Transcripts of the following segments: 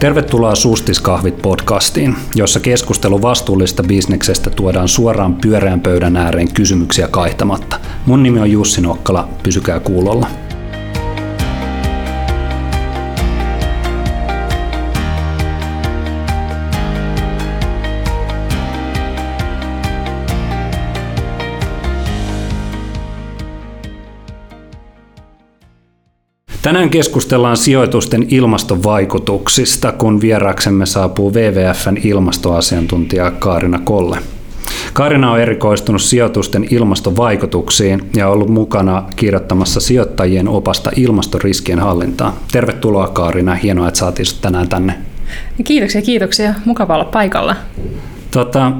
Tervetuloa Sustiskahvit podcastiin, jossa keskustelu vastuullista bisneksestä tuodaan suoraan pyöreän pöydän ääreen kysymyksiä kaihtamatta. Mun nimi on Jussi Nokkala, pysykää kuulolla. Tänään keskustellaan sijoitusten ilmastovaikutuksista, kun vieraksemme saapuu WWFn ilmastoasiantuntija Kaarina Kolle. Kaarina on erikoistunut sijoitusten ilmastovaikutuksiin ja ollut mukana kirjoittamassa sijoittajien opasta ilmastoriskien hallintaan. Tervetuloa Kaarina, hienoa, että saatiin tänään tänne. Kiitoksia, kiitoksia. Mukava olla paikalla. Tota,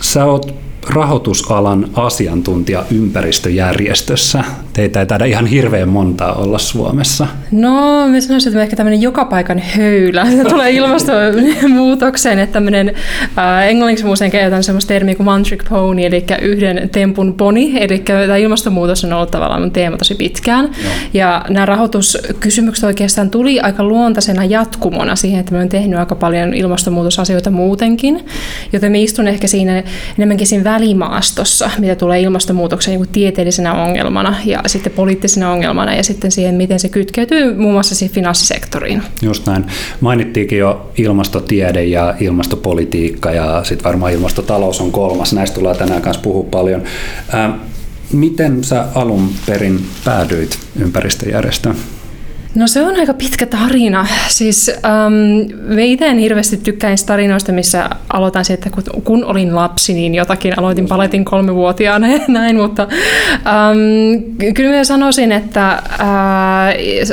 sä oot rahoitusalan asiantuntija ympäristöjärjestössä. Teitä ei taida ihan hirveän montaa olla Suomessa. No, mä sanoisin, että ehkä tämmöinen joka paikan höylä tulee ilmastonmuutokseen, että tämmöinen äh, englanniksi usein käytetään semmoista termiä kuin one trick pony, eli yhden tempun poni, eli tämä ilmastonmuutos on ollut tavallaan mun teema tosi pitkään. No. Ja nämä rahoituskysymykset oikeastaan tuli aika luontaisena jatkumona siihen, että mä oon tehnyt aika paljon ilmastonmuutosasioita muutenkin, joten mä istun ehkä siinä enemmänkin siinä välimaastossa, mitä tulee ilmastonmuutokseen niin tieteellisenä ongelmana ja sitten poliittisena ongelmana ja sitten siihen, miten se kytkeytyy muun muassa siihen finanssisektoriin. Just näin. Mainittiinkin jo ilmastotiede ja ilmastopolitiikka ja sitten varmaan ilmastotalous on kolmas. Näistä tullaan tänään kanssa puhua paljon. Ää, miten sä alun perin päädyit ympäristöjärjestöön? No se on aika pitkä tarina. Siis ähm, me itse en hirveästi tykkään tarinoista, missä aloitan siitä, että kun, kun olin lapsi, niin jotakin aloitin paletin kolmevuotiaana ja näin, mutta ähm, kyllä mä sanoisin, että äh,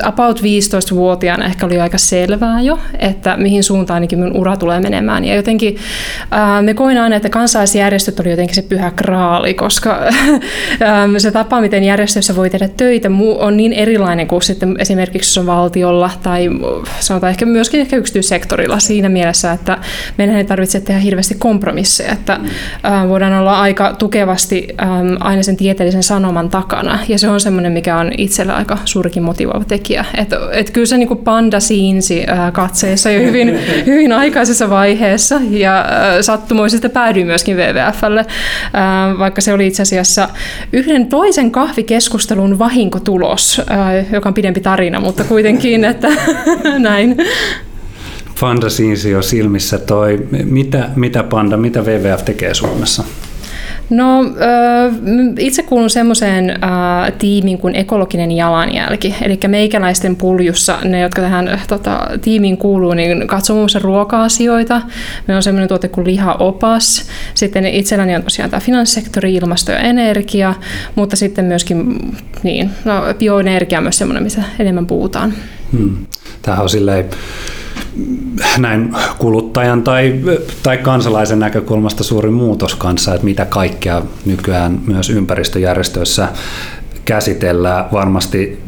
about 15-vuotiaana ehkä oli aika selvää jo, että mihin suuntaan ainakin mun ura tulee menemään. Ja jotenkin äh, me koin aina, että kansalaisjärjestöt oli jotenkin se pyhä kraali, koska äh, se tapa, miten järjestöissä voi tehdä töitä, on niin erilainen kuin sitten esimerkiksi valtiolla tai sanotaan ehkä myöskin ehkä yksityissektorilla siinä mielessä, että meidän ei tarvitse tehdä hirveästi kompromisseja, että voidaan olla aika tukevasti aina sen tieteellisen sanoman takana ja se on semmoinen, mikä on itselle aika suurikin motivoiva tekijä. Että et kyllä se niin kuin panda siinsi katseessa jo hyvin, hyvin aikaisessa vaiheessa ja sattumoisesti päädyin myöskin WWFlle, vaikka se oli itse asiassa yhden toisen kahvikeskustelun vahinkotulos, joka on pidempi tarina, mutta mutta kuitenkin, että näin. Panda jo silmissä toi, mitä, mitä Panda, mitä WWF tekee Suomessa? No itse kuulun semmoiseen tiimiin kuin ekologinen jalanjälki, eli meikäläisten puljussa, ne jotka tähän tota, tiimiin kuuluu, niin katsoo muun muassa ruoka-asioita. Meillä on semmoinen tuote kuin lihaopas. Sitten itselläni on tosiaan tämä finanssisektori, ilmasto ja energia, mutta sitten myöskin niin, no, bioenergia on myös semmoinen, missä enemmän puhutaan. Hmm. Tämähän on silleen näin kuluttajan tai, tai kansalaisen näkökulmasta suuri muutos kanssa, että mitä kaikkea nykyään myös ympäristöjärjestöissä käsitellään. Varmasti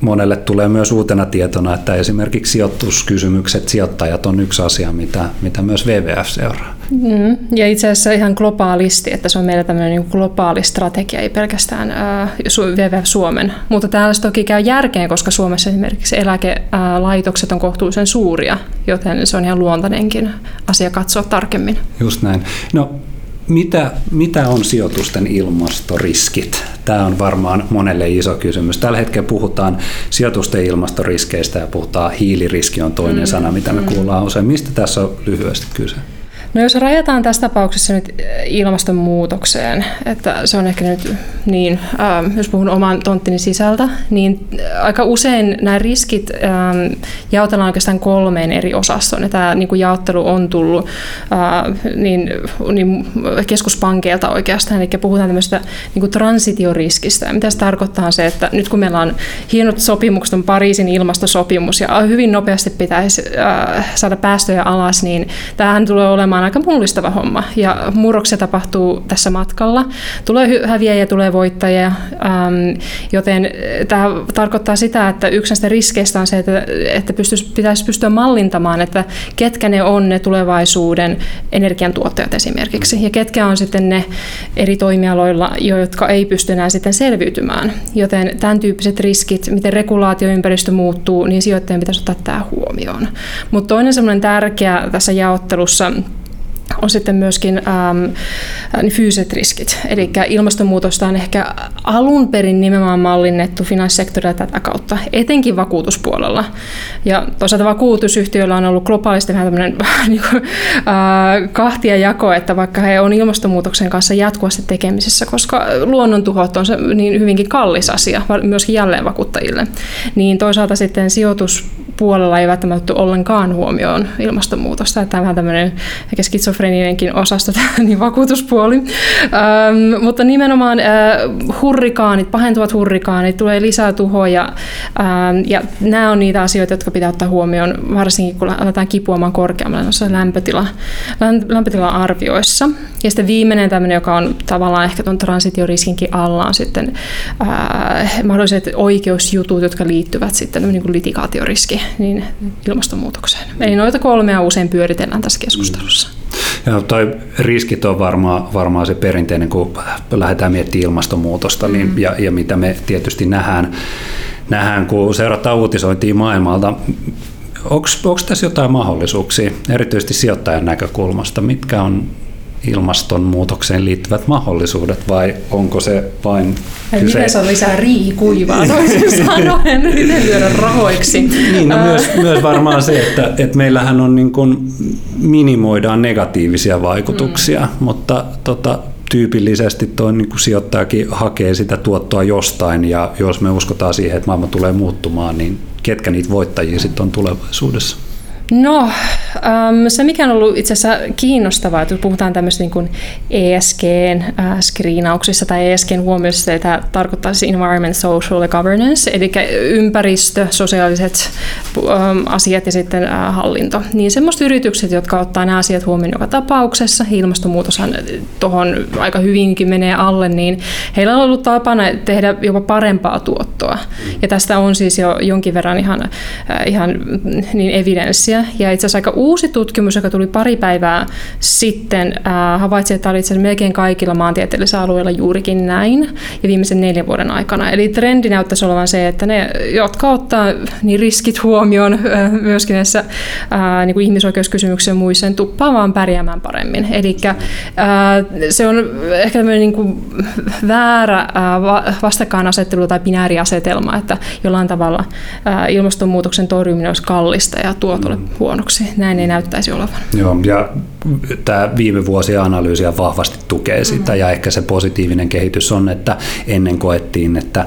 monelle tulee myös uutena tietona, että esimerkiksi sijoituskysymykset, sijoittajat on yksi asia, mitä, mitä myös WWF seuraa. Mm, ja itse asiassa ihan globaalisti, että se on meillä tämmöinen niin globaali strategia, ei pelkästään äh, Suomen. Mutta täällä se toki käy järkeen, koska Suomessa esimerkiksi eläkelaitokset on kohtuullisen suuria, joten se on ihan luontainenkin asia katsoa tarkemmin. Just näin. No mitä, mitä on sijoitusten ilmastoriskit? Tämä on varmaan monelle iso kysymys. Tällä hetkellä puhutaan sijoitusten ilmastoriskeistä ja puhutaan hiiliriski on toinen mm, sana, mitä me mm. kuullaan usein. Mistä tässä on lyhyesti kyse? No jos rajataan tässä tapauksessa nyt eh, ilmastonmuutokseen, että se on ehkä nyt niin, äh, jos puhun oman tonttini sisältä, niin äh, aika usein nämä riskit äh, jaotellaan oikeastaan kolmeen eri osastoon. Ja tämä niin kuin jaottelu on tullut äh, niin, niin keskuspankeilta oikeastaan, eli puhutaan tämmöistä niin kuin transitioriskistä. Mitä se tarkoittaa se, että nyt kun meillä on hienot sopimukset, on Pariisin ilmastosopimus ja hyvin nopeasti pitäisi äh, saada päästöjä alas, niin tämähän tulee olemaan on aika mullistava homma ja murroksia tapahtuu tässä matkalla. Tulee häviäjiä, tulee voittajia, ähm, joten tämä tarkoittaa sitä, että yksi näistä riskeistä on se, että, että pystyisi, pitäisi pystyä mallintamaan, että ketkä ne on ne tulevaisuuden energiantuottajat esimerkiksi ja ketkä on sitten ne eri toimialoilla, jotka ei pysty enää sitten selviytymään. Joten tämän tyyppiset riskit, miten regulaatioympäristö muuttuu, niin sijoittajien pitäisi ottaa tämä huomioon. Mutta toinen semmoinen tärkeä tässä jaottelussa on sitten myöskin ähm, niin fyysiset riskit. Eli ilmastonmuutosta on ehkä alun perin nimenomaan mallinnettu finanssisektorilla tätä kautta, etenkin vakuutuspuolella. Ja toisaalta vakuutusyhtiöillä on ollut globaalisti vähän tämmöinen niin kuin, äh, kahtia jako, että vaikka he on ilmastonmuutoksen kanssa jatkuvasti tekemisessä, koska luonnontuhot on se niin hyvinkin kallis asia myöskin jälleen vakuuttajille, niin toisaalta sitten sijoituspuolella ei välttämättä ollenkaan huomioon ilmastonmuutosta. Tämä on vähän tämmöinen ehkä skitsofreninenkin osasto, niin vakuutuspuoli. Ähm, mutta nimenomaan äh, hurrikaanit, pahentuvat hurrikaanit, tulee lisää tuhoja ähm, ja nämä on niitä asioita, jotka pitää ottaa huomioon, varsinkin kun aletaan kipuamaan korkeammalle noissa lämpötila, lämpötila-arvioissa. Ja sitten viimeinen tämmöinen, joka on tavallaan ehkä tuon transitioriskinkin alla, on sitten äh, mahdolliset oikeusjutut, jotka liittyvät sitten niin kuin litigaatioriski niin ilmastonmuutokseen. Eli noita kolmea usein pyöritellään tässä keskustelussa. Mm. Ja toi riskit on varmaan, varmaan se perinteinen, kun lähdetään miettimään ilmastonmuutosta niin, mm. ja, ja mitä me tietysti nähdään, nähdään kun seurataan uutisointia maailmalta. Onko tässä jotain mahdollisuuksia, erityisesti sijoittajan näkökulmasta? Mitkä on ilmastonmuutokseen liittyvät mahdollisuudet vai onko se vain kyse... Miten se on lisää riihikuivaa toisin sanoen, miten lyödä rahoiksi? Niin, no myös, myös varmaan se, että, että meillähän on niin kuin minimoidaan negatiivisia vaikutuksia, mm. mutta tota, tyypillisesti tuo niin kuin sijoittajakin hakee sitä tuottoa jostain ja jos me uskotaan siihen, että maailma tulee muuttumaan, niin ketkä niitä voittajia sitten on tulevaisuudessa? No, se mikä on ollut itse asiassa kiinnostavaa, että puhutaan tämmöistä niin ESG-screenauksissa tai ESGn huomioissa, että tarkoittaa siis environment, social ja governance, eli ympäristö, sosiaaliset asiat ja sitten hallinto. Niin semmoiset yritykset, jotka ottaa nämä asiat huomioon joka tapauksessa, ilmastonmuutoshan tuohon aika hyvinkin menee alle, niin heillä on ollut tapana tehdä jopa parempaa tuottoa. Ja tästä on siis jo jonkin verran ihan, ihan niin evidenssiä, ja itse asiassa aika uusi tutkimus, joka tuli pari päivää sitten, äh, havaitsi, että oli itse melkein kaikilla maantieteellisillä alueilla juurikin näin ja viimeisen neljän vuoden aikana. Eli trendi näyttäisi olevan se, että ne, jotka ottaa niin riskit huomioon äh, myöskin näissä äh, niin kuin ihmisoikeuskysymyksissä ja muissa, niin tuppaa vaan pärjäämään paremmin. Eli se on ehkä tämmöinen niin kuin väärä äh, vastakkainasettelu tai binääriasetelma, että jollain tavalla äh, ilmastonmuutoksen torjuminen olisi kallista ja tuotolle huonoksi. Näin ei näyttäisi olevan. Joo, ja tämä viime vuosien analyysiä vahvasti tukee sitä, mm-hmm. ja ehkä se positiivinen kehitys on, että ennen koettiin, että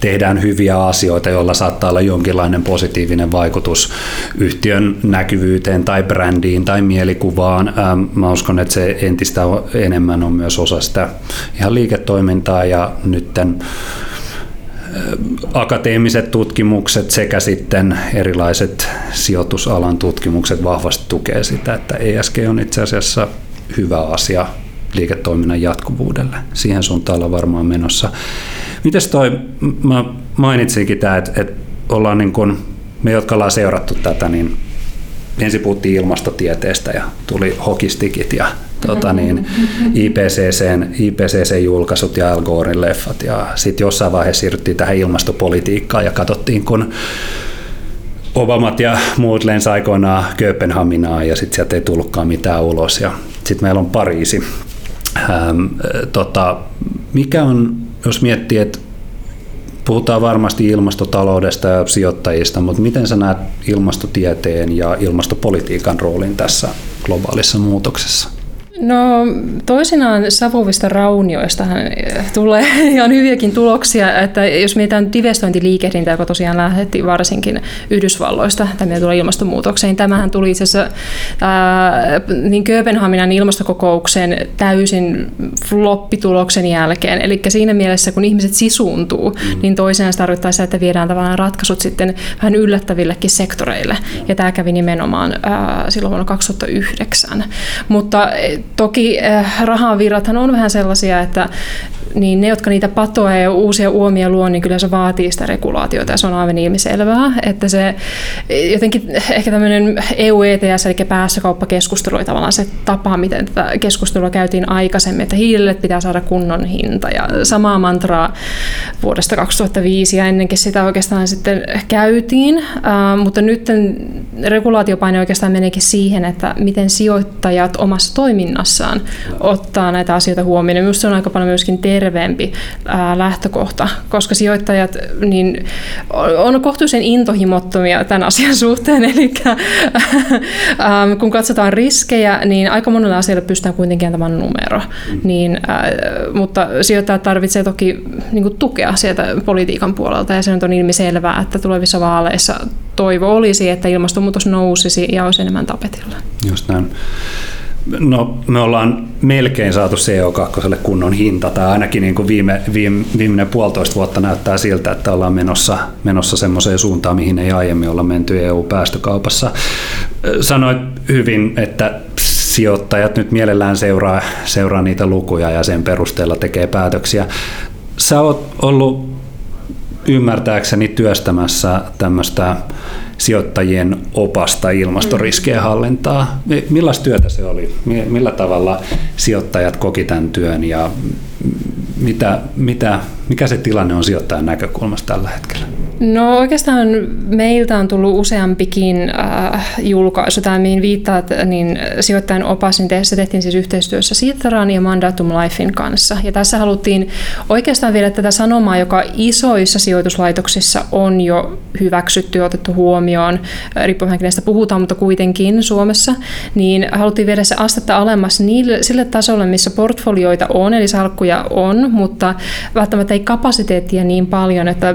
tehdään hyviä asioita, joilla saattaa olla jonkinlainen positiivinen vaikutus yhtiön näkyvyyteen tai brändiin tai mielikuvaan. Ähm, mä uskon, että se entistä enemmän on myös osa sitä ihan liiketoimintaa ja nytten akateemiset tutkimukset sekä sitten erilaiset sijoitusalan tutkimukset vahvasti tukee sitä, että ESG on itse asiassa hyvä asia liiketoiminnan jatkuvuudelle. Siihen suuntaan ollaan varmaan menossa. Mites toi, mä mainitsinkin tämä, että, että ollaan niin kun, me jotka ollaan seurattu tätä, niin ensin puhuttiin ilmastotieteestä ja tuli hokistikit ja tota niin, IPCCn, IPCC-julkaisut ja Al Gorein leffat. Ja sitten jossain vaiheessa siirryttiin tähän ilmastopolitiikkaan ja katsottiin, kun Obamat ja muut lensi aikoinaan Kööpenhaminaan ja sitten sieltä ei tullutkaan mitään ulos. Ja sitten meillä on Pariisi. Ähm, tota, mikä on, jos miettii, että puhutaan varmasti ilmastotaloudesta ja sijoittajista, mutta miten sä näet ilmastotieteen ja ilmastopolitiikan roolin tässä globaalissa muutoksessa? No toisinaan savuvista raunioista tulee ihan hyviäkin tuloksia, että jos mietitään divestointiliikehdintä, joka tosiaan lähetti varsinkin Yhdysvalloista, tämä tulee ilmastonmuutokseen, niin tämähän tuli itse asiassa ää, niin Kööpenhaminan ilmastokokouksen täysin floppituloksen jälkeen. Eli siinä mielessä, kun ihmiset sisuuntuu, mm. niin toisinaan se tarkoittaa sitä, että viedään tavallaan ratkaisut sitten vähän yllättävillekin sektoreille. Ja tämä kävi nimenomaan ää, silloin vuonna 2009. Mutta Toki äh, rahavirrathan on vähän sellaisia, että niin ne, jotka niitä patoa ja uusia uomia luo, niin kyllä se vaatii sitä regulaatiota ja se on aivan ilmiselvää, että se jotenkin ehkä tämmöinen EU-ETS, eli päästökauppakeskustelu oli tavallaan se tapa, miten tätä keskustelua käytiin aikaisemmin, että hiilelle pitää saada kunnon hinta. Ja samaa mantraa vuodesta 2005 ja ennenkin sitä oikeastaan sitten käytiin, uh, mutta nyt regulaatiopaine oikeastaan meneekin siihen, että miten sijoittajat omassa toiminnassaan ottaa näitä asioita huomioon. Minusta se on aika paljon myöskin terveempi ää, lähtökohta, koska sijoittajat niin, on kohtuullisen intohimottomia tämän asian suhteen, eli ää, kun katsotaan riskejä, niin aika monella asialla pystytään kuitenkin antamaan numero, mm. niin, ää, mutta sijoittajat tarvitsevat toki niin kuin, tukea sieltä politiikan puolelta, ja se nyt on ilmiselvää, että tulevissa vaaleissa toivo olisi, että ilmastonmuutos nousisi ja olisi enemmän tapetilla. Just näin. No, me ollaan melkein saatu CO2 kunnon hinta, tai ainakin niin kuin viime, viime, viimeinen puolitoista vuotta näyttää siltä, että ollaan menossa, menossa semmoiseen suuntaan, mihin ei aiemmin olla menty EU-päästökaupassa. Sanoit hyvin, että sijoittajat nyt mielellään seuraa, seuraa niitä lukuja ja sen perusteella tekee päätöksiä. Sä oot ollut ymmärtääkseni työstämässä tämmöistä sijoittajien opasta ilmastoriskien hallintaa. Millaista työtä se oli? Millä tavalla sijoittajat koki tämän työn ja mitä, mitä, mikä se tilanne on sijoittajan näkökulmasta tällä hetkellä? No oikeastaan meiltä on tullut useampikin äh, julkaisu, tämä mihin viittaat, niin sijoittajan opas, niin tässä tehtiin siis yhteistyössä Sitran ja Mandatum Lifein kanssa. Ja tässä haluttiin oikeastaan viedä tätä sanomaa, joka isoissa sijoituslaitoksissa on jo hyväksytty ja otettu huomioon, riippuen kenestä puhutaan, mutta kuitenkin Suomessa, niin haluttiin viedä se astetta alemmas niille, sille tasolle, missä portfolioita on, eli salkkuja on, mutta välttämättä ei kapasiteettia niin paljon, että,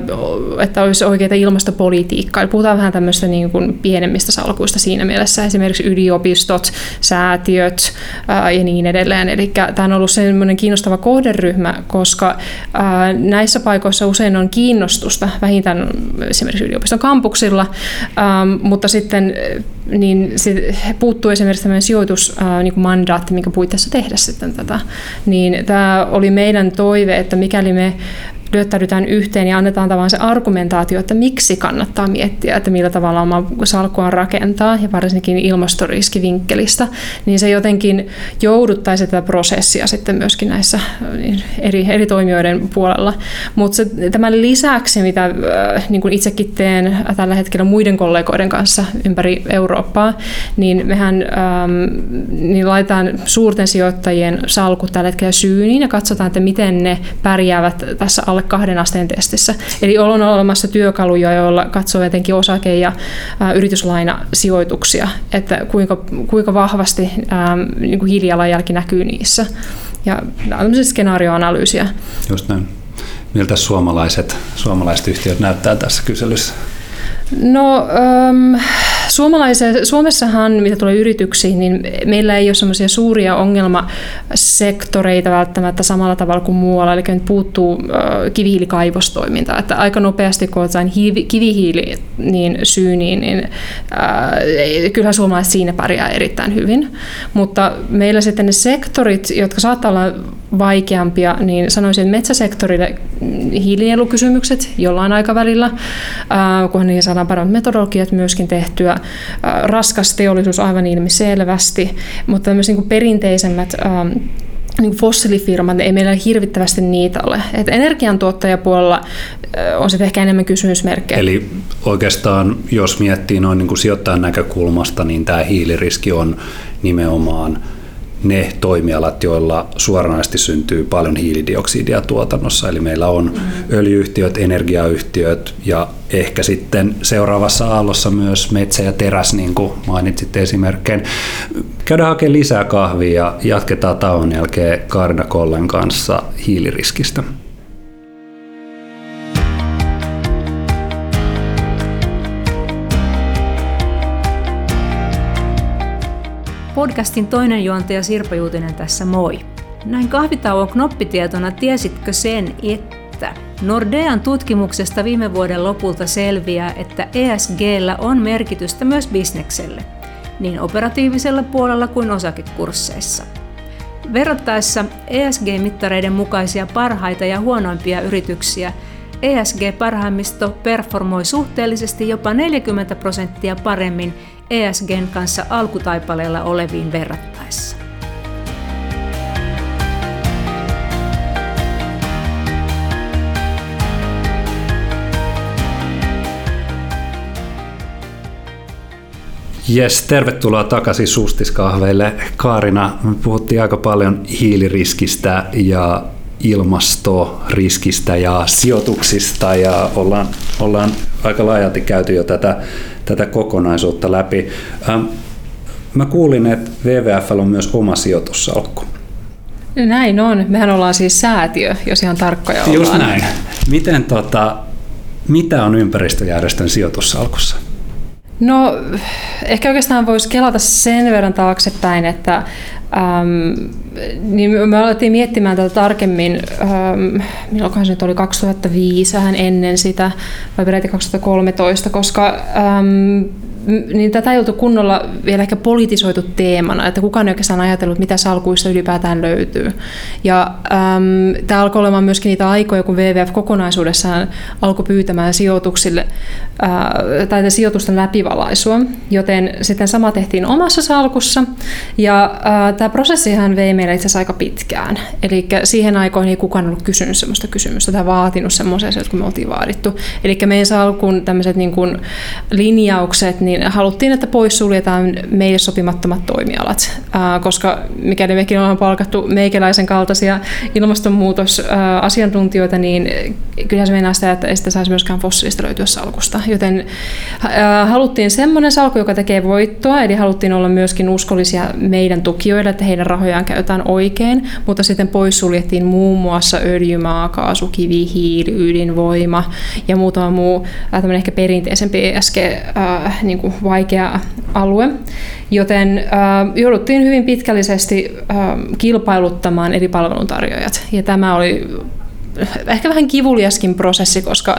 että olisi oikeita ilmastopolitiikkaa. Eli puhutaan vähän tämmöistä niin kuin pienemmistä salkuista siinä mielessä, esimerkiksi yliopistot, säätiöt ää, ja niin edelleen. Eli tämä on ollut semmoinen kiinnostava kohderyhmä, koska ää, näissä paikoissa usein on kiinnostusta, vähintään esimerkiksi yliopiston kampuksilla, ää, mutta sitten niin se puuttuu esimerkiksi tämmöinen sijoitusmandaatti, minkä puitteissa tehdä sitten tätä. Niin tämä oli meidän toive, että mikäli me lyöttäydytään yhteen ja annetaan tavallaan se argumentaatio, että miksi kannattaa miettiä, että millä tavalla oma salkua rakentaa ja varsinkin ilmastoriskivinkkelistä, niin se jotenkin jouduttaisi tätä prosessia sitten myöskin näissä niin eri, eri toimijoiden puolella. Mutta tämän lisäksi, mitä niin itsekin teen tällä hetkellä muiden kollegoiden kanssa ympäri Eurooppaa, niin mehän ähm, niin laitetaan suurten sijoittajien salkut tällä hetkellä syyniin ja katsotaan, että miten ne pärjäävät tässä alle kahden asteen testissä. Eli on olemassa työkaluja, joilla katsoo etenkin osake- ja ä, yrityslainasijoituksia, että kuinka, kuinka vahvasti ä, niin kuin hiilijalanjälki näkyy niissä. Ja tämmöisiä skenaarioanalyysiä. Just näin. Miltä suomalaiset, suomalaiset yhtiöt näyttää tässä kyselyssä? No, Suomessahan, mitä tulee yrityksiin, niin meillä ei ole semmoisia suuria ongelmasektoreita välttämättä samalla tavalla kuin muualla, eli nyt puuttuu äh, kivihiilikaivostoiminta. Että aika nopeasti, kun otetaan kivihiili niin syyniin, niin äh, kyllähän suomalaiset siinä pärjää erittäin hyvin. Mutta meillä sitten ne sektorit, jotka saattaa olla vaikeampia, niin sanoisin että metsäsektorille hiilinielukysymykset jollain aikavälillä, äh, kunhan niihin saadaan paremmat metodologiat myöskin tehtyä. Äh, raskas teollisuus aivan ilmiselvästi, mutta tämmöiset niin perinteisemmät niin fossiilifirmat, ei meillä hirvittävästi niitä ole. Et energiantuottajapuolella äh, on sitten ehkä enemmän kysymysmerkkejä. Eli oikeastaan, jos miettii noin niin kuin sijoittajan näkökulmasta, niin tämä hiiliriski on nimenomaan ne toimialat, joilla suoranaisesti syntyy paljon hiilidioksidia tuotannossa. Eli meillä on öljyyhtiöt, energiayhtiöt ja ehkä sitten seuraavassa aallossa myös metsä ja teräs, niin kuin mainitsit esimerkkein. Käydään hakemaan lisää kahvia ja jatketaan tauon jälkeen Karda Kollen kanssa hiiliriskistä. Podcastin toinen juontaja Sirpa Juutinen tässä moi. Näin kahvitauon knoppitietona tiesitkö sen, että Nordean tutkimuksesta viime vuoden lopulta selviää, että ESGllä on merkitystä myös bisnekselle, niin operatiivisella puolella kuin osakekursseissa. Verrattaessa ESG-mittareiden mukaisia parhaita ja huonoimpia yrityksiä, ESG-parhaimmisto performoi suhteellisesti jopa 40 prosenttia paremmin ESGn kanssa alkutaipaleella oleviin verrattaessa. Jes, tervetuloa takaisin Sustiskahveille. Kaarina, puhuttiin aika paljon hiiliriskistä ja ilmastoriskistä ja sijoituksista ja ollaan, ollaan aika laajalti käyty jo tätä, tätä kokonaisuutta läpi. Ähm, mä kuulin, että WWF on myös oma sijoitussalkku. Näin on. Mehän ollaan siis säätiö, jos ihan tarkkoja ollaan. Just näin. Miten, tota, mitä on ympäristöjärjestön sijoitussalkussa? No ehkä oikeastaan voisi kelata sen verran taaksepäin, että Ähm, niin me alettiin miettimään tätä tarkemmin, ähm, milloinkohan se nyt oli 2005, vähän ennen sitä, vai peräti 2013, koska ähm, niin tätä ei oltu kunnolla vielä ehkä politisoitu teemana, että kukaan ei oikeastaan ajatellut, mitä salkuista ylipäätään löytyy. Ja äm, tämä alkoi olemaan myöskin niitä aikoja, kun WWF kokonaisuudessaan alkoi pyytämään sijoituksille ää, tai sijoitusten läpivalaisua, joten sitten sama tehtiin omassa salkussa. Ja ää, tämä prosessihan vei meille itse asiassa aika pitkään. Eli siihen aikoihin ei kukaan ollut kysynyt sellaista kysymystä tai vaatinut semmoisia asioita, kun me oltiin vaadittu. Eli meidän salkun tämmöiset niin kuin linjaukset, niin haluttiin, että poissuljetaan meille sopimattomat toimialat, koska mikäli mekin ollaan palkattu meikäläisen kaltaisia ilmastonmuutosasiantuntijoita, niin kyllä se meinaa sitä, että ei sitä saisi myöskään fossiilista löytyä salkusta. Joten haluttiin semmoinen salku, joka tekee voittoa, eli haluttiin olla myöskin uskollisia meidän tukijoille, että heidän rahojaan käytetään oikein, mutta sitten poissuljettiin muun muassa öljy, maakaasu, kivi, hiili, ydinvoima ja muutama muu ehkä perinteisempi ESG äh, niin kuin vaikea alue, joten äh, jouduttiin hyvin pitkällisesti äh, kilpailuttamaan eri palveluntarjoajat. Ja tämä oli ehkä vähän kivuliaskin prosessi, koska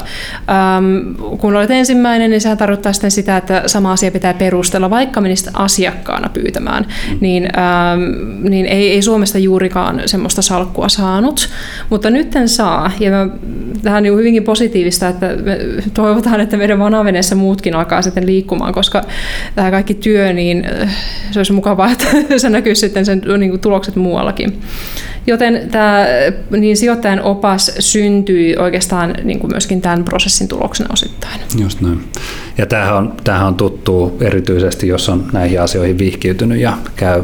äm, kun olet ensimmäinen, niin sehän tarkoittaa sitten sitä, että sama asia pitää perustella, vaikka menisit asiakkaana pyytämään, mm. niin, äm, niin ei, ei Suomesta juurikaan semmoista salkkua saanut, mutta nyt saa, ja tähän on niin hyvinkin positiivista, että me toivotaan, että meidän vanaveneessä muutkin alkaa sitten liikkumaan, koska tämä kaikki työ, niin se olisi mukavaa, että se näkyy sitten sen niin kuin tulokset muuallakin. Joten tämä niin sijoittajan opas syntyi oikeastaan niin kuin myöskin tämän prosessin tuloksena osittain. Just näin. Ja tämähän on, tämähän on tuttu erityisesti, jos on näihin asioihin vihkiytynyt ja käy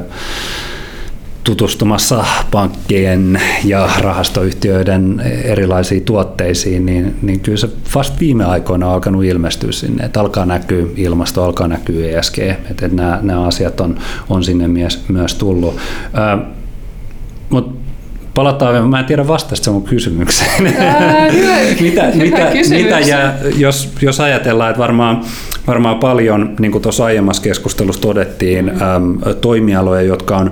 tutustumassa pankkien ja rahastoyhtiöiden erilaisiin tuotteisiin, niin, niin kyllä se vasta viime aikoina on alkanut ilmestyä sinne, että alkaa näkyä ilmasto, alkaa näkyä ESG, että nämä, nämä asiat on, on sinne myös, myös tullut. Mutta palataan, mä en tiedä vastasta mun kysymykseen. Ää, hyvä, mitä, hyvä mitä, mitä jää, jos, jos ajatellaan, että varmaan, varmaan paljon, niin kuin tuossa aiemmassa keskustelussa todettiin, mm. äm, toimialoja, jotka on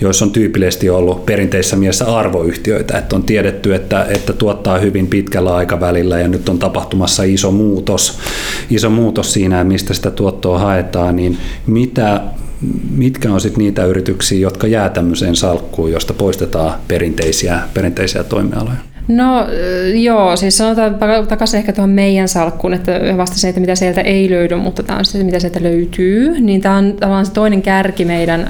joissa on tyypillisesti ollut perinteisessä mielessä arvoyhtiöitä, että on tiedetty, että, että tuottaa hyvin pitkällä aikavälillä ja nyt on tapahtumassa iso muutos, iso muutos siinä, mistä sitä tuottoa haetaan, niin mitä, mitkä on sitten niitä yrityksiä, jotka jää tämmöiseen salkkuun, josta poistetaan perinteisiä, perinteisiä toimialoja? No joo, siis sanotaan takaisin ehkä tuohon meidän salkkuun, että vasta se, että mitä sieltä ei löydy, mutta tämä on se, mitä sieltä löytyy, niin tämä on tavallaan se toinen kärki meidän äh,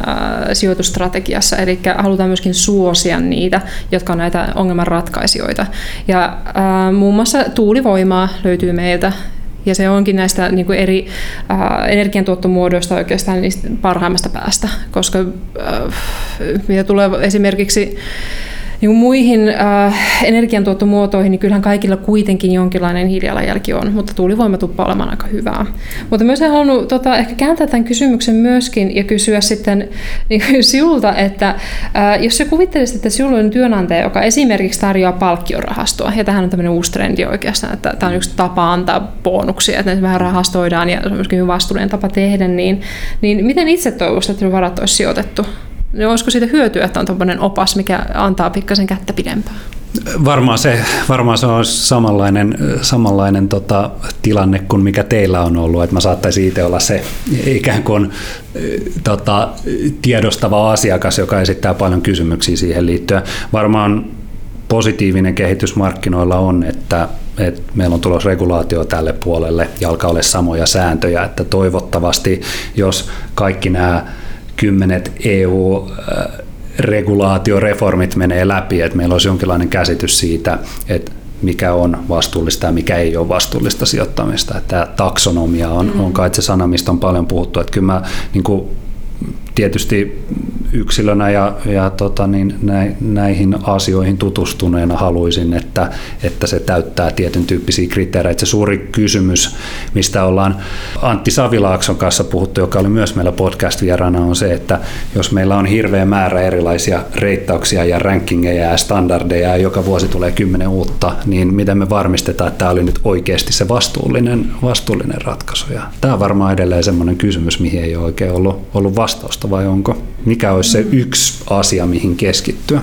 sijoitustrategiassa, eli halutaan myöskin suosia niitä, jotka on näitä ongelmanratkaisijoita. Ja äh, muun muassa tuulivoimaa löytyy meiltä, Ja se onkin näistä niin kuin eri äh, energiantuottomuodoista oikeastaan niistä parhaimmasta päästä, koska äh, mitä tulee esimerkiksi niin muihin äh, energiantuottomuotoihin, niin kyllähän kaikilla kuitenkin jonkinlainen hiilijalanjälki on, mutta tuulivoima tuppaa olemaan aika hyvää. Mutta myös olen halunnut tota, ehkä kääntää tämän kysymyksen myöskin ja kysyä sitten niin sinulta, että äh, jos sä kuvittelisit, että sinulla on työnantaja, joka esimerkiksi tarjoaa palkkiorahastoa, ja tähän on tämmöinen uusi trendi oikeastaan, että tämä on yksi tapa antaa bonuksia, että ne vähän rahastoidaan ja se on myöskin vastuullinen tapa tehdä, niin, niin miten itse toivoisit, että varat olisi sijoitettu niin olisiko siitä hyötyä, että on tuommoinen opas, mikä antaa pikkasen kättä pidempään? Varmaan se, varmaan se on samanlainen, samanlainen tota, tilanne kuin mikä teillä on ollut, että mä saattaisin itse olla se ikään kuin tota, tiedostava asiakas, joka esittää paljon kysymyksiä siihen liittyen. Varmaan positiivinen kehitys markkinoilla on, että, että meillä on tulossa regulaatio tälle puolelle ja alkaa olla samoja sääntöjä, että toivottavasti jos kaikki nämä kymmenet EU-regulaatioreformit menee läpi, että meillä olisi jonkinlainen käsitys siitä, että mikä on vastuullista ja mikä ei ole vastuullista sijoittamista. Että tämä taksonomia on, mm. on kai se sana, mistä on paljon puhuttu. Että kyllä mä niin kuin, tietysti yksilönä ja, ja tota, niin näihin asioihin tutustuneena haluaisin, että, että se täyttää tietyn tyyppisiä kriteereitä. Se suuri kysymys, mistä ollaan Antti Savilaakson kanssa puhuttu, joka oli myös meillä podcast-vieraana, on se, että jos meillä on hirveä määrä erilaisia reittauksia ja rankingeja ja standardeja ja joka vuosi tulee kymmenen uutta, niin miten me varmistetaan, että tämä oli nyt oikeasti se vastuullinen, vastuullinen ratkaisu. Ja tämä on varmaan edelleen sellainen kysymys, mihin ei ole oikein ollut, ollut vastausta, vai onko? Mikä olisi se yksi asia, mihin keskittyä.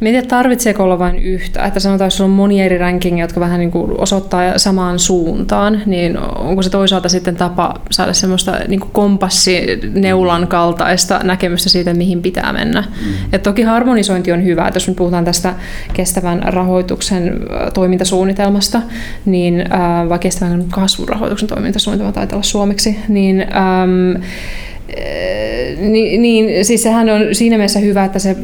Mietin, tarvitseeko olla vain yhtä? Että sanotaan, että on monia eri rankingeja, jotka vähän niin kuin osoittaa samaan suuntaan, niin onko se toisaalta sitten tapa saada semmoista niin kuin kompassineulan kaltaista näkemystä siitä, mihin pitää mennä? Mm. Et toki harmonisointi on hyvä, että jos nyt puhutaan tästä kestävän rahoituksen toimintasuunnitelmasta, niin, vai kestävän kasvurahoituksen toimintasuunnitelma taitaa olla suomeksi, niin ähm, niin, niin, siis sehän on siinä mielessä hyvä, että se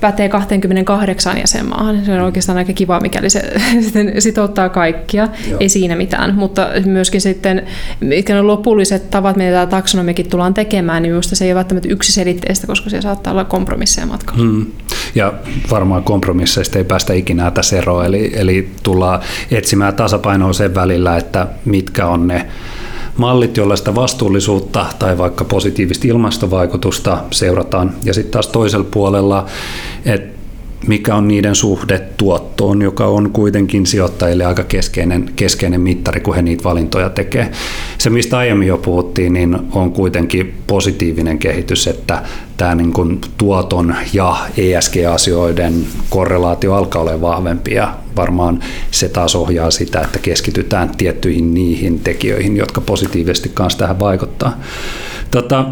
pätee 28 jäsenmaahan. Se on oikeastaan aika kiva, mikäli se sitten sitouttaa kaikkia. Joo. Ei siinä mitään, mutta myöskin sitten, mitkä ne lopulliset tavat, mitä tämä taksonomikin tullaan tekemään, niin minusta se ei ole välttämättä yksiselitteistä, koska se saattaa olla kompromisseja matkalla. Hmm. Ja varmaan kompromisseista ei päästä ikinä tässä eroon, eli, eli tullaan etsimään tasapainoa sen välillä, että mitkä on ne mallit, joilla sitä vastuullisuutta tai vaikka positiivista ilmastovaikutusta seurataan. Ja sitten taas toisella puolella, että mikä on niiden suhde tuottoon, joka on kuitenkin sijoittajille aika keskeinen, keskeinen mittari, kun he niitä valintoja tekee. Se, mistä aiemmin jo puhuttiin, niin on kuitenkin positiivinen kehitys, että tämä niin kuin tuoton ja ESG-asioiden korrelaatio alkaa olla vahvempi ja varmaan se taas ohjaa sitä, että keskitytään tiettyihin niihin tekijöihin, jotka positiivisesti kanssa tähän vaikuttaa. Tota,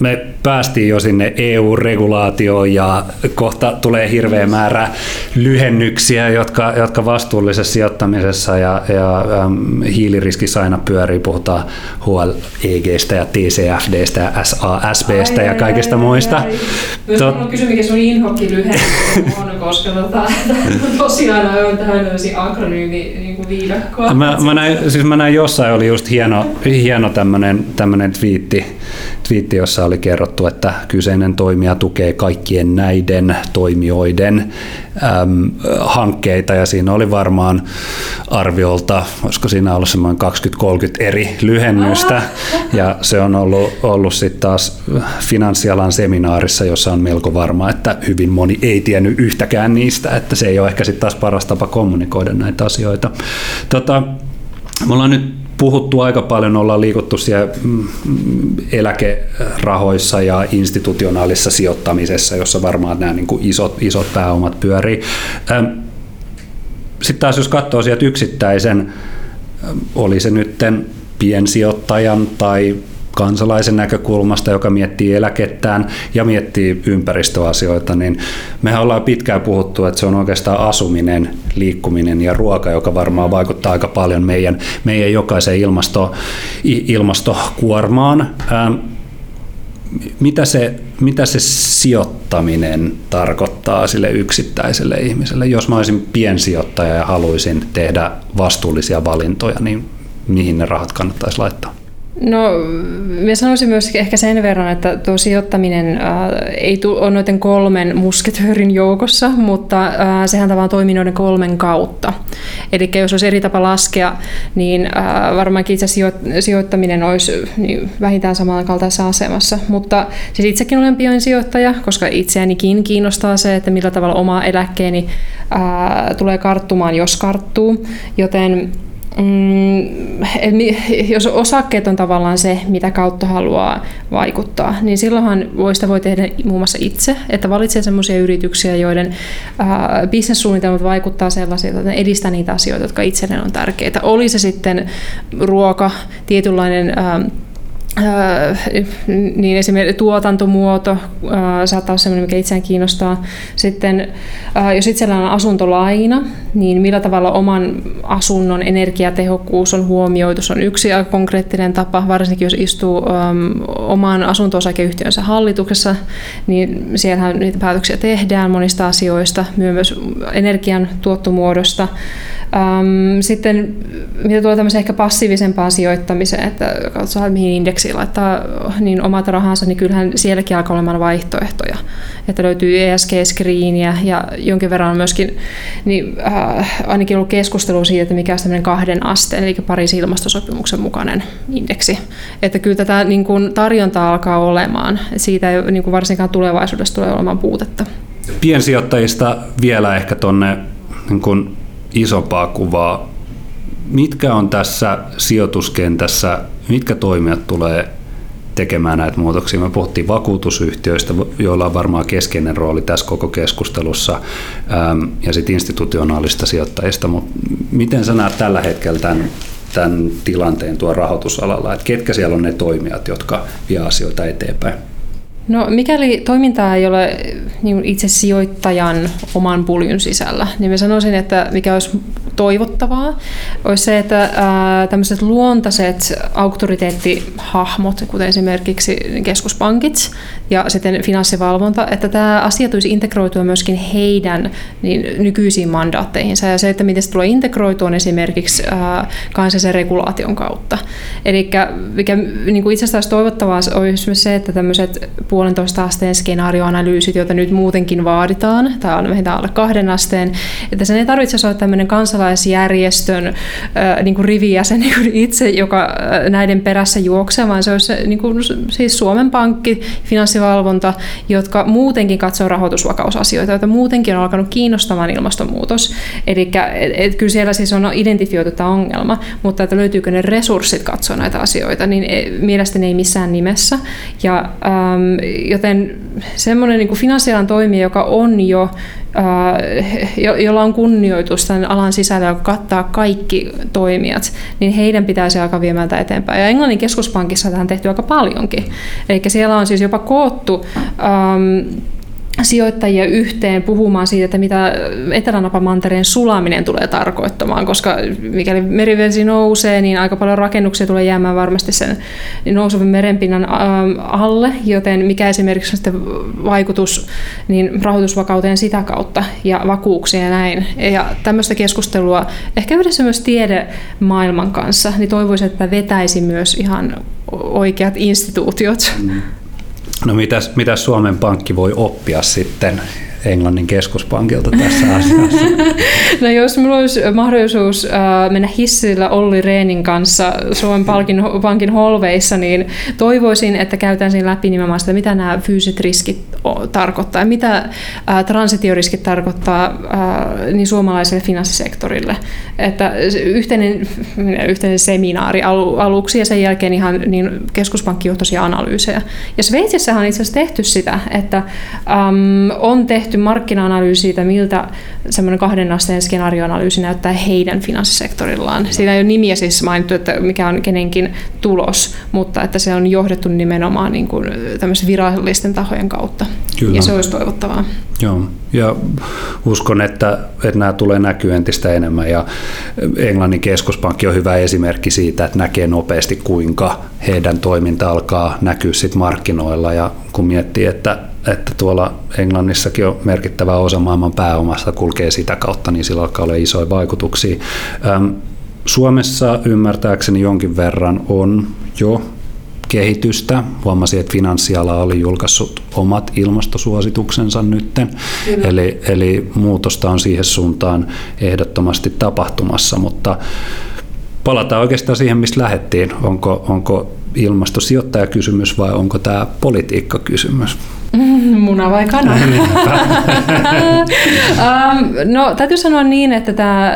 me päästiin jo sinne EU-regulaatioon ja kohta tulee hirveä määrä lyhennyksiä, jotka, jotka vastuullisessa sijoittamisessa ja, ja ähm, hiiliriskissä aina pyörii. Puhutaan HLEGstä ja TCFDstä ja SASBstä ai, ja kaikista ai, muista. Ai, ai. Tot... Mä kysyn, mikä sun inhokki lyhennys on, koska tota, tosiaan on tämmöisiä akronyymi niin viidakkoa. Mä, mä, näin, siis mä näin jossain, oli just hieno, hieno tämmöinen, tämmöinen twiitti, twiitti, jossa oli kerrottu, että kyseinen toimija tukee kaikkien näiden toimijoiden äm, hankkeita ja siinä oli varmaan arviolta, olisiko siinä ollut semmoinen 20-30 eri lyhennystä ja se on ollut, ollut sitten taas finanssialan seminaarissa, jossa on melko varma, että hyvin moni ei tiennyt yhtäkään niistä, että se ei ole ehkä sitten taas paras tapa kommunikoida näitä asioita. Tota, me ollaan nyt puhuttu aika paljon, ollaan liikuttu siellä mm, eläkerahoissa ja institutionaalisessa sijoittamisessa, jossa varmaan nämä niin kuin isot, isot pääomat pyörii. Sitten taas jos katsoo sieltä yksittäisen, oli se nytten piensijoittajan tai kansalaisen näkökulmasta, joka miettii eläkettään ja miettii ympäristöasioita, niin mehän ollaan pitkään puhuttu, että se on oikeastaan asuminen, liikkuminen ja ruoka, joka varmaan vaikuttaa aika paljon meidän, meidän jokaisen ilmasto, ilmastokuormaan. Ähm, mitä se, mitä se sijoittaminen tarkoittaa sille yksittäiselle ihmiselle? Jos mä olisin piensijoittaja ja haluaisin tehdä vastuullisia valintoja, niin mihin ne rahat kannattaisi laittaa? No, mä sanoisin myös ehkä sen verran, että tuo sijoittaminen äh, ei tu- ole noiden kolmen musketöörin joukossa, mutta äh, sehän tavallaan toimii noiden kolmen kautta. Eli jos olisi eri tapa laskea, niin äh, varmaankin itse sijo- sijoittaminen olisi niin vähintään samankaltaisessa asemassa. Mutta siis itsekin olen pian sijoittaja, koska itseänikin kiinnostaa se, että millä tavalla oma eläkkeeni äh, tulee karttumaan, jos karttuu. Joten Mm, jos osakkeet on tavallaan se, mitä kautta haluaa vaikuttaa, niin silloinhan voi sitä voi tehdä muun muassa itse, että valitsee sellaisia yrityksiä, joiden äh, bisnessuunnitelmat vaikuttaa sellaisilta, että ne edistää niitä asioita, jotka itselleen on tärkeitä. Oli se sitten ruoka, tietynlainen äh, niin esimerkiksi tuotantomuoto saattaa olla sellainen, mikä itseään kiinnostaa. Sitten jos itsellä on asuntolaina, niin millä tavalla oman asunnon energiatehokkuus on huomioitu. Se on yksi konkreettinen tapa, varsinkin jos istuu oman asunto-osakeyhtiönsä hallituksessa, niin siellähän niitä päätöksiä tehdään monista asioista, myös energian tuottomuodosta. Sitten mitä tulee tämmöiseen ehkä passiivisempaan sijoittamiseen, että katsotaan mihin indeksiin laittaa niin omat rahansa, niin kyllähän sielläkin alkaa olemaan vaihtoehtoja. Että löytyy ESG-screeniä ja jonkin verran on myöskin niin, äh, ainakin ollut keskustelua siitä, että mikä on tämmöinen kahden asteen, eli Pariisin ilmastosopimuksen mukainen indeksi. Että kyllä tätä niin kuin, tarjontaa alkaa olemaan. Siitä ei niin kuin varsinkaan tulevaisuudessa tule olemaan puutetta. Piensijoittajista vielä ehkä tuonne niin isompaa kuvaa. Mitkä on tässä sijoituskentässä, mitkä toimijat tulee tekemään näitä muutoksia. Me puhuttiin vakuutusyhtiöistä, joilla on varmaan keskeinen rooli tässä koko keskustelussa, ja sitten institutionaalista sijoittajista, mutta miten sä näet tällä hetkellä tämän, tämän tilanteen tuo rahoitusalalla, että ketkä siellä on ne toimijat, jotka vie asioita eteenpäin? No mikäli toimintaa ei ole niin itse sijoittajan oman puljun sisällä, niin mä sanoisin, että mikä olisi toivottavaa, olisi se, että tämmöiset luontaiset auktoriteettihahmot, kuten esimerkiksi keskuspankit ja sitten finanssivalvonta, että tämä asia tulisi integroitua myöskin heidän niin, nykyisiin mandaatteihinsa. Ja se, että miten se tulee integroitua on esimerkiksi kansallisen regulaation kautta. Eli mikä niin kuin itse asiassa toivottavaa olisi myös se, että tämmöiset puolentoista asteen skenaarioanalyysit, joita nyt muutenkin vaaditaan, tai on vähintään alle kahden asteen, että sen ei tarvitse olla tämmöinen kansalaisjärjestön äh, niin rivijäsen niin itse, joka näiden perässä juoksee, vaan se olisi niin kuin, siis Suomen Pankki, finanssivalvonta, jotka muutenkin katsoo rahoitusvakausasioita, joita muutenkin on alkanut kiinnostamaan ilmastonmuutos. Eli kyllä siellä siis on identifioitu tämä ongelma, mutta että löytyykö ne resurssit katsoa näitä asioita, niin e, mielestäni ei missään nimessä. Ja ähm, joten semmoinen niin finanssialan toimija, joka on jo jo, jolla on kunnioitus tämän alan sisällä, joka kattaa kaikki toimijat, niin heidän pitäisi alkaa viemään tätä eteenpäin. Ja Englannin keskuspankissa tähän on tehty aika paljonkin. Eli siellä on siis jopa koottu ähm, sijoittajia yhteen puhumaan siitä, että mitä Etelänapamantereen sulaminen tulee tarkoittamaan, koska mikäli merivesi nousee, niin aika paljon rakennuksia tulee jäämään varmasti sen nousuvan merenpinnan alle, joten mikä esimerkiksi sitten vaikutus niin rahoitusvakauteen sitä kautta ja vakuuksia ja näin. Ja tämmöistä keskustelua ehkä yhdessä myös tiede maailman kanssa, niin toivoisin, että vetäisi myös ihan oikeat instituutiot. Mm. No mitäs, mitäs Suomen Pankki voi oppia sitten Englannin keskuspankilta tässä asiassa? no jos minulla olisi mahdollisuus äh, mennä hissillä Olli Reenin kanssa Suomen pankin, pankin holveissa, niin toivoisin, että käytäisiin läpi nimenomaan sitä, mitä nämä fyysiset riskit tarkoittaa, mitä äh, transitioriskit tarkoittaa äh, niin suomalaiselle finanssisektorille. Että yhteinen, yhteinen seminaari aluksi ja sen jälkeen ihan niin keskuspankkijohtoisia analyysejä. Ja Sveitsissähän on itse asiassa tehty sitä, että on tehty tehty markkina-analyysi siitä, miltä semmoinen kahden asteen skenaarioanalyysi näyttää heidän finanssisektorillaan. Siinä ei ole nimiä siis mainittu, että mikä on kenenkin tulos, mutta että se on johdettu nimenomaan niin kuin virallisten tahojen kautta. Kyllä. Ja se olisi toivottavaa. Joo, ja uskon, että, että nämä tulee näkyä entistä enemmän. Ja Englannin keskuspankki on hyvä esimerkki siitä, että näkee nopeasti, kuinka heidän toiminta alkaa näkyä sit markkinoilla. Ja kun miettii, että että tuolla Englannissakin on merkittävä osa maailman pääomasta kulkee sitä kautta, niin sillä alkaa olla isoja vaikutuksia. Suomessa ymmärtääkseni jonkin verran on jo kehitystä. Huomasin, että finanssiala oli julkaissut omat ilmastosuosituksensa nytten, eli, eli muutosta on siihen suuntaan ehdottomasti tapahtumassa, mutta palataan oikeastaan siihen, mistä lähdettiin. Onko, onko ilmastosijoittajakysymys vai onko tämä politiikkakysymys? Muna vai kana? um, no täytyy sanoa niin, että tämä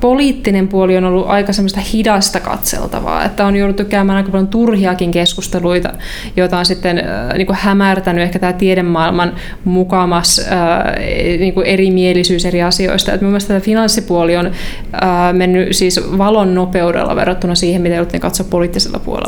poliittinen puoli on ollut aika semmoista hidasta katseltavaa, että on jouduttu käymään aika paljon turhiakin keskusteluita, joita on sitten äh, niin kuin hämärtänyt ehkä tämä tiedemaailman mukamas äh, niin kuin erimielisyys eri asioista. Et mun mielestä tämä finanssipuoli on äh, mennyt siis valon nopeudella verrattuna siihen, mitä jouduttiin katsoa poliittisella puolella.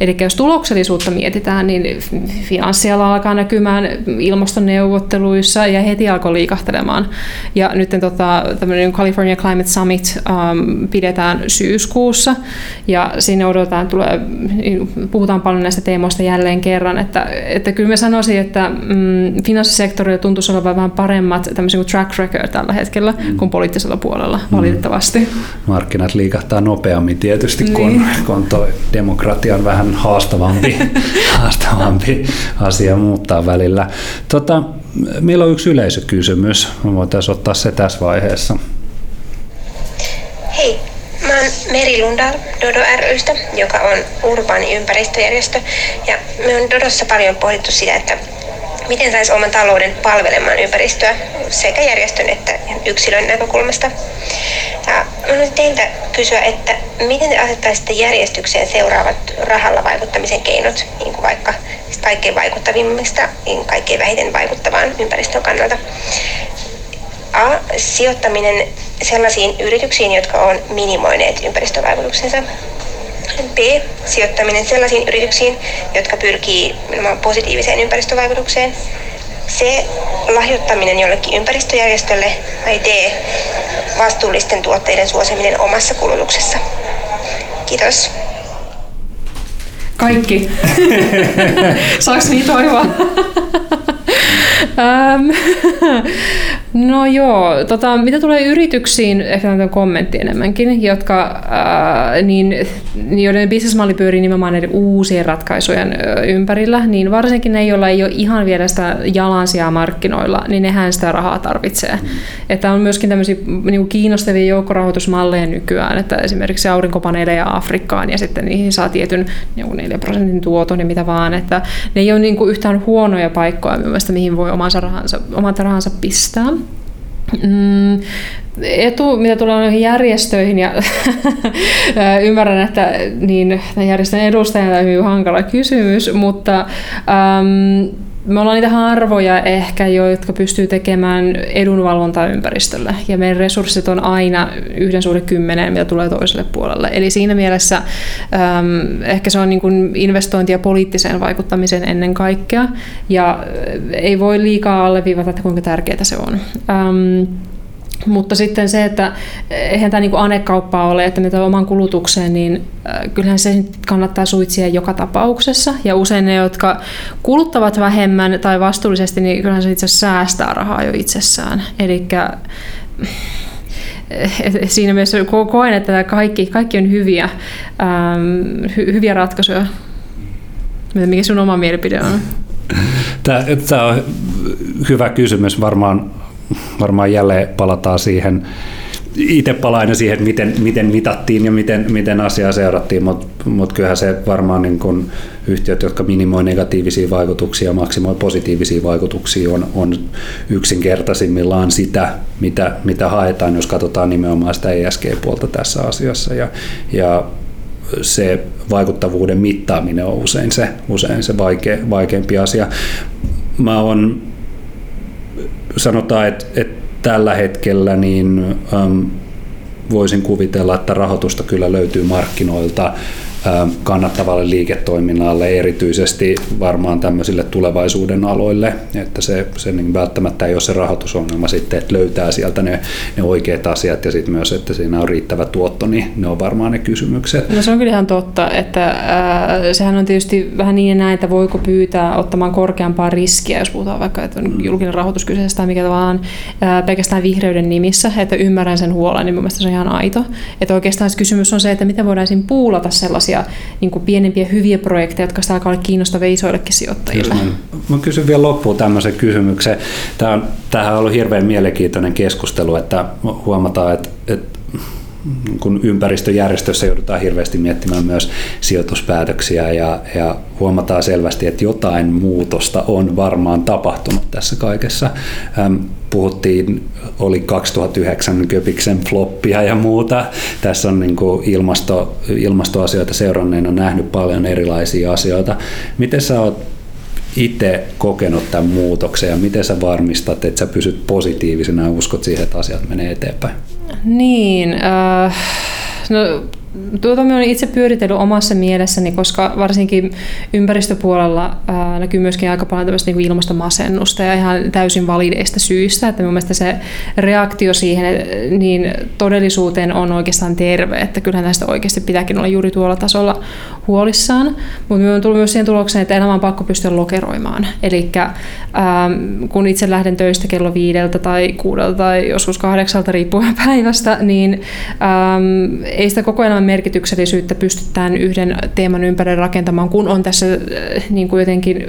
Eli jos tuloksellisuutta mietitään, niin finanssiala alkaa näkymään ilmastoneuvotteluissa ja heti alkoi liikahtelemaan. Ja nyt tota, tämmöinen California Climate Summit um, pidetään syyskuussa ja sinne odotetaan, tulee, puhutaan paljon näistä teemoista jälleen kerran, että, että kyllä mä sanoisin, että mm, finanssisektorilla tuntuisi olevan vähän paremmat tämmöisiä kuin track record tällä hetkellä mm. kuin poliittisella puolella, mm. valitettavasti. Markkinat liikahtaa nopeammin tietysti, niin. kun, kun toi demokratia on vähän haastavampi, haastavampi asia muuttaa muuttaa välillä. Tota, meillä on yksi yleisökysymys. Me voitaisiin ottaa se tässä vaiheessa. Hei, mä oon Meri Lundal Dodo rystä, joka on urbaani ympäristöjärjestö. Ja me on Dodossa paljon pohdittu sitä, että miten saisi oman talouden palvelemaan ympäristöä sekä järjestön että yksilön näkökulmasta. Ja haluaisin teiltä kysyä, että miten te asettaisitte järjestykseen seuraavat rahalla vaikuttamisen keinot, niin kuin vaikka kaikkein vaikuttavimmista, niin kaikkein vähiten vaikuttavaan ympäristön kannalta. A. Sijoittaminen sellaisiin yrityksiin, jotka on minimoineet ympäristövaikutuksensa. B. Sijoittaminen sellaisiin yrityksiin, jotka pyrkii positiiviseen ympäristövaikutukseen. C. Lahjoittaminen jollekin ympäristöjärjestölle. Tai D. Vastuullisten tuotteiden suosiminen omassa kulutuksessa. Kiitos. Kaikki. Saaks niin toivoa? no joo, tota, mitä tulee yrityksiin, ehkä on kommentti enemmänkin, jotka, ää, niin, joiden bisnesmalli pyörii nimenomaan näiden uusien ratkaisujen ympärillä, niin varsinkin ne, joilla ei ole ihan vielä sitä jalansijaa markkinoilla, niin nehän sitä rahaa tarvitsee. Mm. Että on myöskin tämmöisiä niin kiinnostavia joukkorahoitusmalleja nykyään, että esimerkiksi aurinkopaneeleja Afrikkaan ja sitten niihin saa tietyn 4 prosentin tuoton ja mitä vaan, että ne ei ole niin kuin yhtään huonoja paikkoja mielestäni, mihin voi omansa rahansa, omat rahansa pistää. Mm, etu, mitä tulee noihin järjestöihin, ja ymmärrän, että niin, järjestön edustajana on hyvin hankala kysymys, mutta ähm, me ollaan niitä harvoja ehkä, jotka pystyy tekemään edunvalvontaa ympäristölle. Ja meidän resurssit on aina yhden suhde kymmeneen, mitä tulee toiselle puolelle. Eli siinä mielessä äm, ehkä se on niin kuin investointia poliittiseen vaikuttamiseen ennen kaikkea. Ja ei voi liikaa alleviivata, että kuinka tärkeää se on. Äm, mutta sitten se, että eihän tämä niin anekauppaa ole, että mitä oman kulutukseen, niin äh, kyllähän se kannattaa suitsia joka tapauksessa. Ja usein ne, jotka kuluttavat vähemmän tai vastuullisesti, niin kyllähän se itse säästää rahaa jo itsessään. Eli siinä mielessä koen, että kaikki, kaikki on hyviä, ähm, hy, hyviä ratkaisuja. Mikä sun oma mielipide on? Tämä on hyvä kysymys. Varmaan varmaan jälleen palataan siihen, itse palaan siihen, miten, miten mitattiin ja miten, miten asiaa seurattiin, mutta mut kyllähän se varmaan niin kun yhtiöt, jotka minimoi negatiivisia vaikutuksia ja maksimoi positiivisia vaikutuksia, on, on yksinkertaisimmillaan sitä, mitä, mitä haetaan, jos katsotaan nimenomaan sitä ESG-puolta tässä asiassa. Ja, ja se vaikuttavuuden mittaaminen on usein se, usein se vaike, vaikeampi asia. Mä oon sanotaan, että, että tällä hetkellä niin äm, voisin kuvitella, että rahoitusta kyllä löytyy markkinoilta kannattavalle liiketoiminnalle, erityisesti varmaan tämmöisille tulevaisuuden aloille, että se, se niin välttämättä ei ole se rahoitusongelma sitten, että löytää sieltä ne, ne oikeat asiat ja sitten myös, että siinä on riittävä tuotto, niin ne on varmaan ne kysymykset. No se on kyllä ihan totta, että äh, sehän on tietysti vähän niin ja näin, että voiko pyytää ottamaan korkeampaa riskiä, jos puhutaan vaikka, että on julkinen rahoitus kyseessä tai mikä vaan äh, pelkästään vihreyden nimissä, että ymmärrän sen huolen, niin mun mielestä se on ihan aito. Että oikeastaan kysymys on se, että miten voidaan puulata sellaisia niin kuin pienempiä hyviä projekteja, jotka alkaa olla kiinnostavia isoillekin sijoittajille. Mä kysyn vielä loppuun tämmöisen kysymyksen. Tämä on, tämähän on ollut hirveän mielenkiintoinen keskustelu, että huomataan, että, että kun ympäristöjärjestössä joudutaan hirveästi miettimään myös sijoituspäätöksiä ja, ja huomataan selvästi, että jotain muutosta on varmaan tapahtunut tässä kaikessa. puhuttiin, oli 2009 Köpiksen floppia ja muuta. Tässä on niin kuin ilmasto, ilmastoasioita seuranneena nähnyt paljon erilaisia asioita. Miten sä oot itse kokenut tämän muutoksen ja miten sä varmistat, että sä pysyt positiivisena ja uskot siihen, että asiat menee eteenpäin? Niin, äh, no Tuota me olen itse pyöritellyt omassa mielessäni, koska varsinkin ympäristöpuolella ää, näkyy myöskin aika paljon tämmöistä niin ilmastomasennusta ja ihan täysin valideista syistä, että mun mielestä se reaktio siihen niin todellisuuteen on oikeastaan terve, että kyllähän näistä oikeasti pitääkin olla juuri tuolla tasolla huolissaan, mutta me on tullut myös siihen tulokseen, että elämä on pakko pystyä lokeroimaan, eli kun itse lähden töistä kello viideltä tai kuudelta tai joskus kahdeksalta riippuen päivästä, niin ei sitä koko ajan merkityksellisyyttä pystytään yhden teeman ympärille rakentamaan, kun on tässä äh, niin kuin jotenkin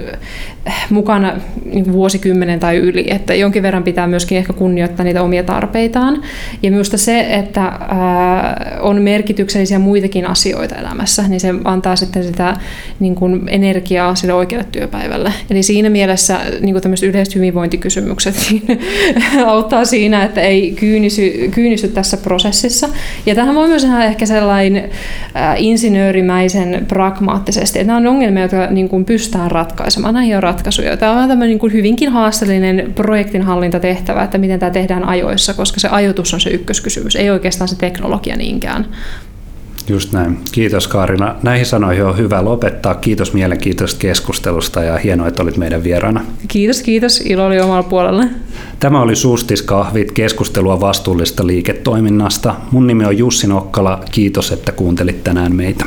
äh, mukana niin kuin vuosikymmenen tai yli, että jonkin verran pitää myöskin ehkä kunnioittaa niitä omia tarpeitaan. Ja minusta se, että äh, on merkityksellisiä muitakin asioita elämässä, niin se antaa sitten sitä niin kuin energiaa sille oikealle työpäivälle. Eli siinä mielessä niin kuin tämmöiset yleiset hyvinvointikysymykset niin auttaa siinä, että ei kyynisy, kyynisy tässä prosessissa. Ja tähän voi myös ehkä sellainen jotain äh, insinöörimäisen pragmaattisesti. Että nämä on ongelmia, joita niin kuin pystytään ratkaisemaan. Näihin on ratkaisuja. Tämä on tämmöinen niin kuin hyvinkin haasteellinen projektinhallintatehtävä, että miten tämä tehdään ajoissa, koska se ajoitus on se ykköskysymys, ei oikeastaan se teknologia niinkään. Just näin. Kiitos Kaarina. Näihin sanoihin on hyvä lopettaa. Kiitos mielenkiintoisesta keskustelusta ja hienoa, että olit meidän vieraana. Kiitos, kiitos. Ilo oli omalla puolella. Tämä oli Sustiskahvit, keskustelua vastuullista liiketoiminnasta. Mun nimi on Jussi Nokkala. Kiitos, että kuuntelit tänään meitä.